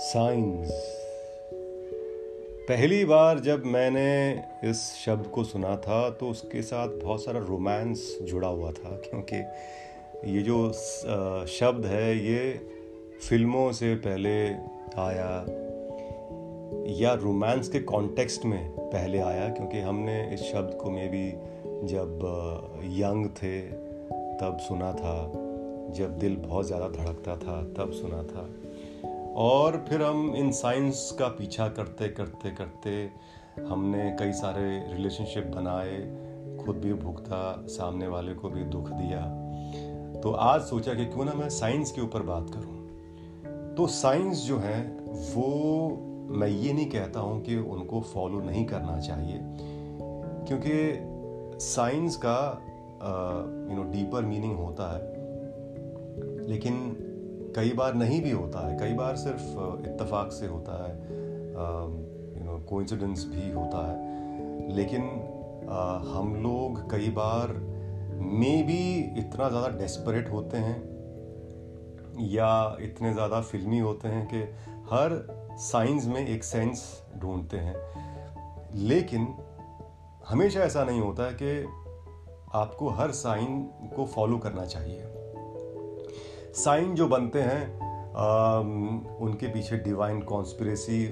Science पहली बार जब मैंने इस शब्द को सुना था तो उसके साथ बहुत सारा रोमांस जुड़ा हुआ था, क्योंकि ये जो शब्द है, ये फ़िल्मों से पहले आया या रोमांस के कॉन्टेक्स्ट में पहले आया, क्योंकि हमने इस शब्द को मे भी जब यंग थे, तब सुना था। जब दिल बहुत ज़्यादा धड़कता था, तब सुना था। और फिर हम इन साइंस का पीछा करते करते करते हमने कई सारे रिलेशनशिप बनाए, खुद भी भुगता, सामने वाले को भी दुख दिया। तो आज सोचा कि क्यों ना मैं साइंस के ऊपर बात करूँ। तो साइंस जो है, वो मैं ये नहीं कहता हूँ कि उनको फॉलो नहीं करना चाहिए, क्योंकि साइंस का यू नो डीपर मीनिंग होता है। लेकिन कई बार नहीं भी होता है कई बार सिर्फ़ इत्तेफाक से होता है यू नो कोइंसिडेंस भी होता है। लेकिन uh, हम लोग कई बार मे भी इतना ज़्यादा डेस्परेट होते हैं या इतने ज़्यादा फिल्मी होते हैं कि हर साइंस में एक सेंस ढूंढते हैं। लेकिन हमेशा ऐसा नहीं होता है कि आपको हर साइन को फॉलो करना चाहिए। साइन जो बनते हैं आ, उनके पीछे डिवाइन कॉन्स्पिरेसी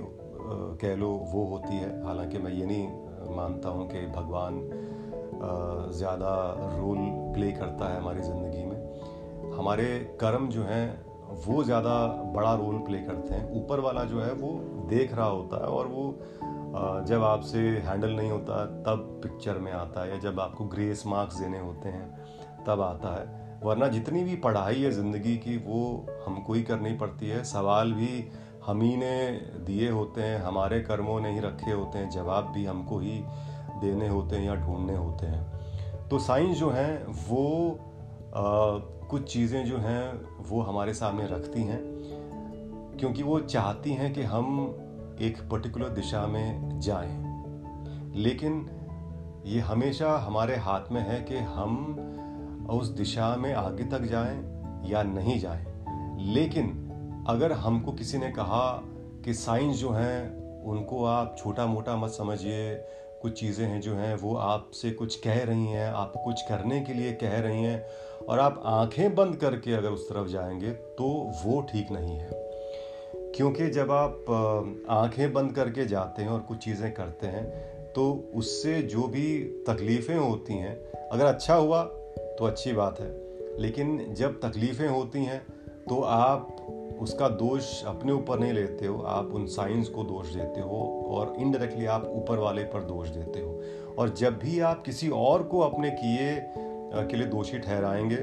कह लो वो होती है। हालाँकि मैं ये नहीं मानता हूँ कि भगवान ज़्यादा रोल प्ले करता है हमारी ज़िंदगी में। हमारे कर्म जो हैं वो ज़्यादा बड़ा रोल प्ले करते हैं। ऊपर वाला जो है वो देख रहा होता है और वो जब आपसे हैंडल नहीं होता तब पिक्चर में आता है या जब आपको ग्रेस मार्क्स देने होते हैं तब आता है। वरना जितनी भी पढ़ाई है ज़िंदगी की वो हमको ही करनी पड़ती है। सवाल भी हम ही ने दिए होते हैं हमारे कर्मों ने ही रखे होते हैं जवाब भी हमको ही देने होते हैं या ढूँढने होते हैं। तो साइंस जो हैं वो आ, कुछ चीज़ें जो हैं वो हमारे सामने रखती हैं क्योंकि वो चाहती हैं कि हम एक पर्टिकुलर दिशा में जाएँ। लेकिन ये हमेशा हमारे हाथ में है कि हम उस दिशा में आगे तक जाएँ या नहीं जाएँ। लेकिन अगर हमको किसी ने कहा कि साइंस जो हैं, उनको आप छोटा मोटा मत समझिए, कुछ चीज़ें हैं जो हैं, वो आपसे कुछ कह रही हैं, आप कुछ करने के लिए कह रही हैं, और आप आँखें बंद करके अगर उस तरफ़ जाएँगे तो वो ठीक नहीं है। क्योंकि जब आप आँखें बंद करके जाते हैं और कुछ चीज़ें करते हैं तो उससे जो भी तकलीफ़ें होती हैं, अगर अच्छा हुआ तो अच्छी बात है। लेकिन जब तकलीफ़ें होती हैं तो आप उसका दोष अपने ऊपर नहीं लेते हो। आप उन साइंस को दोष देते हो और इनडायरेक्टली आप ऊपर वाले पर दोष देते हो। और जब भी आप किसी और को अपने किए के लिए दोषी ठहराएँगे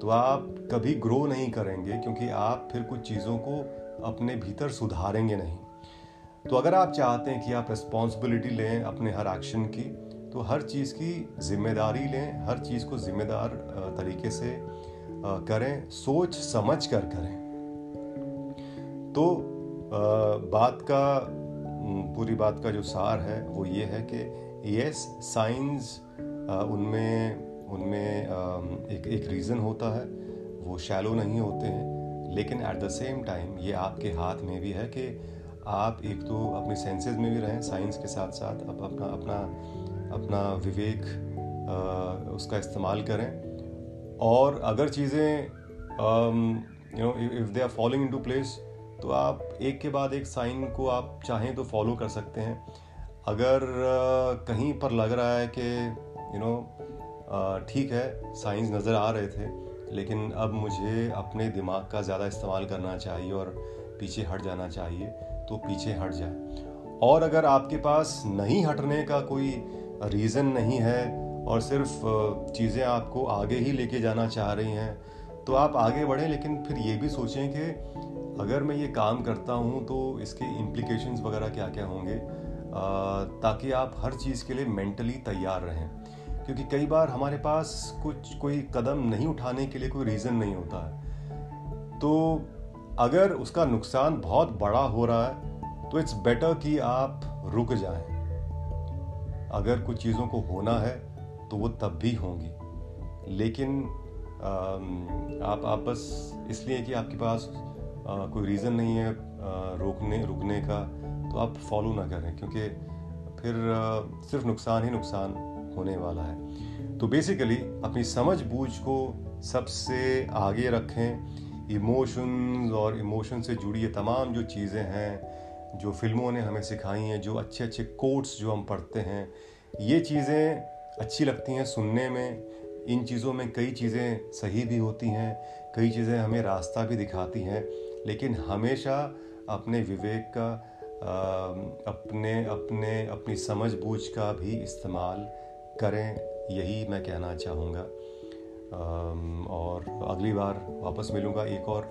तो आप कभी ग्रो नहीं करेंगे क्योंकि आप फिर कुछ चीज़ों को अपने भीतर सुधारेंगे नहीं। तो अगर आप चाहते हैं कि आप रिस्पॉन्सिबिलिटी लें अपने हर एक्शन की तो हर चीज़ की ज़िम्मेदारी लें, हर चीज़ को जिम्मेदार तरीके से करें, सोच समझ कर। करें तो बात का पूरी बात का जो सार है, वो ये है कि यस साइंस उनमें उनमें एक एक रीज़न होता है, वो शैलो नहीं होते हैं, लेकिन एट द सेम टाइम ये आपके हाथ में भी है कि आप एक तो अपने सेंसेस में भी रहें साइंस के साथ साथ आप अपना अपना अपना विवेक उसका इस्तेमाल करें। और अगर चीज़ें you know if they are following into place तो आप एक के बाद एक साइन को आप चाहें तो फॉलो कर सकते हैं। अगर कहीं पर लग रहा है कि यू नो ठीक है साइंस नज़र आ रहे थे, लेकिन अब मुझे अपने दिमाग का ज़्यादा इस्तेमाल करना चाहिए और पीछे हट जाना चाहिए तो पीछे हट जाए। और अगर आपके पास नहीं हटने का कोई रीज़न नहीं है और सिर्फ़ चीज़ें आपको आगे ही लेके जाना चाह रही हैं तो आप आगे बढ़ें, लेकिन फिर ये भी सोचें कि अगर मैं ये काम करता हूँ तो इसके इम्प्लीकेशंस वगैरह क्या क्या होंगे ताकि आप हर चीज़ के लिए मेंटली तैयार रहें। क्योंकि कई बार हमारे पास कुछ, कोई कदम नहीं उठाने के लिए कोई रीज़न नहीं होता। है तो अगर उसका नुकसान बहुत बड़ा हो रहा है तो इट्स बेटर कि आप रुक जाएँ। अगर कुछ चीज़ों को होना है तो वो तब भी होंगी। लेकिन आप आप बस इसलिए कि आपके पास कोई रीज़न नहीं है रोकने, रुकने का तो आप फॉलो ना करें, क्योंकि फिर सिर्फ़ नुकसान ही नुकसान होने वाला है। तो बेसिकली अपनी समझ बूझ को सबसे आगे रखें। इमोशंस और इमोशन से जुड़ी ये तमाम जो चीज़ें हैं जो फ़िल्मों ने हमें सिखाई हैं, जो अच्छे अच्छे कोट्स जो हम पढ़ते हैं, ये चीज़ें अच्छी लगती हैं सुनने में। इन चीज़ों में कई चीज़ें सही भी होती हैं, कई चीज़ें हमें रास्ता भी दिखाती हैं, लेकिन हमेशा अपने विवेक का अपने अपने, अपनी समझ बूझ का भी इस्तेमाल करें, यही मैं कहना चाहूँगा। और अगली बार वापस मिलूँगा एक और,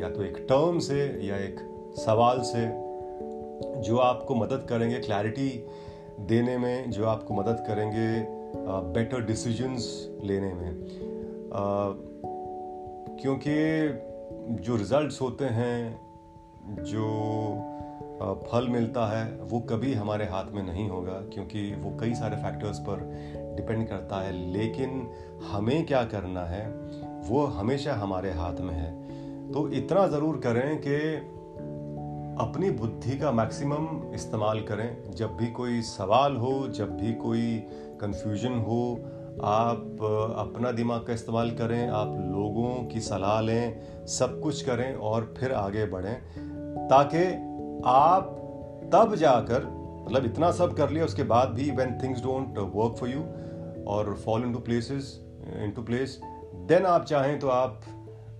या तो एक टर्म से, या एक सवाल से। जो आपको मदद करेंगे क्लैरिटी देने में, जो आपको मदद करेंगे बेटर डिसीजंस लेने में। क्योंकि जो रिजल्ट्स होते हैं, जो फल मिलता है, वो कभी हमारे हाथ में नहीं होगा, क्योंकि वो कई सारे फैक्टर्स पर डिपेंड करता है। लेकिन हमें क्या करना है, वो हमेशा हमारे हाथ में है। तो इतना ज़रूर करें कि अपनी बुद्धि का मैक्सिमम इस्तेमाल करें। जब भी कोई सवाल हो, जब भी कोई कंफ्यूजन हो, आप अपना दिमाग का इस्तेमाल करें, आप लोगों की सलाह लें, सब कुछ करें और फिर आगे बढ़ें। ताकि आप तब जाकर मतलब इतना सब कर लिया, उसके बाद भी when things don't work for you और fall in into places into place then आप चाहें तो आप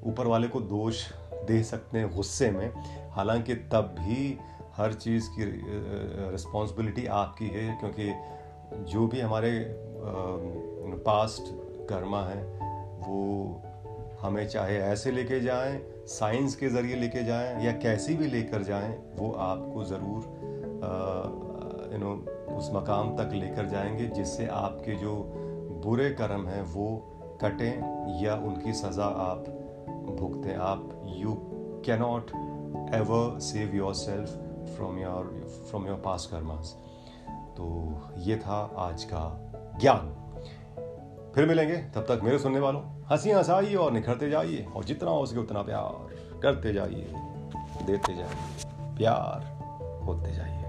ऊपर वाले को दोष दे सकते हैं गुस्से में। हालाँकि तब भी हर चीज़ की रिस्पॉन्सिबिलिटी आपकी है, क्योंकि जो भी हमारे पास्ट कर्मा है, वो हमें चाहे ऐसे लेके जाएँ साइंस के ज़रिए लेके जाएँ, या कैसी भी लेकर जाएँ, वो आपको ज़रूर यू नो उस मकाम तक लेकर जाएँगे, जिससे आपके जो बुरे कर्म हैं, वो कटें, या उनकी सज़ा आप भुगतें। आप you cannot save yourself from your from your past karmas तो ये था आज का ज्ञान। फिर मिलेंगे। तब तक मेरे सुनने वालों, हँसी हंसाइए और निखरते जाइए और जितना हो सके उतना प्यार करते जाइए, देते जाइए, प्यार होते जाइए।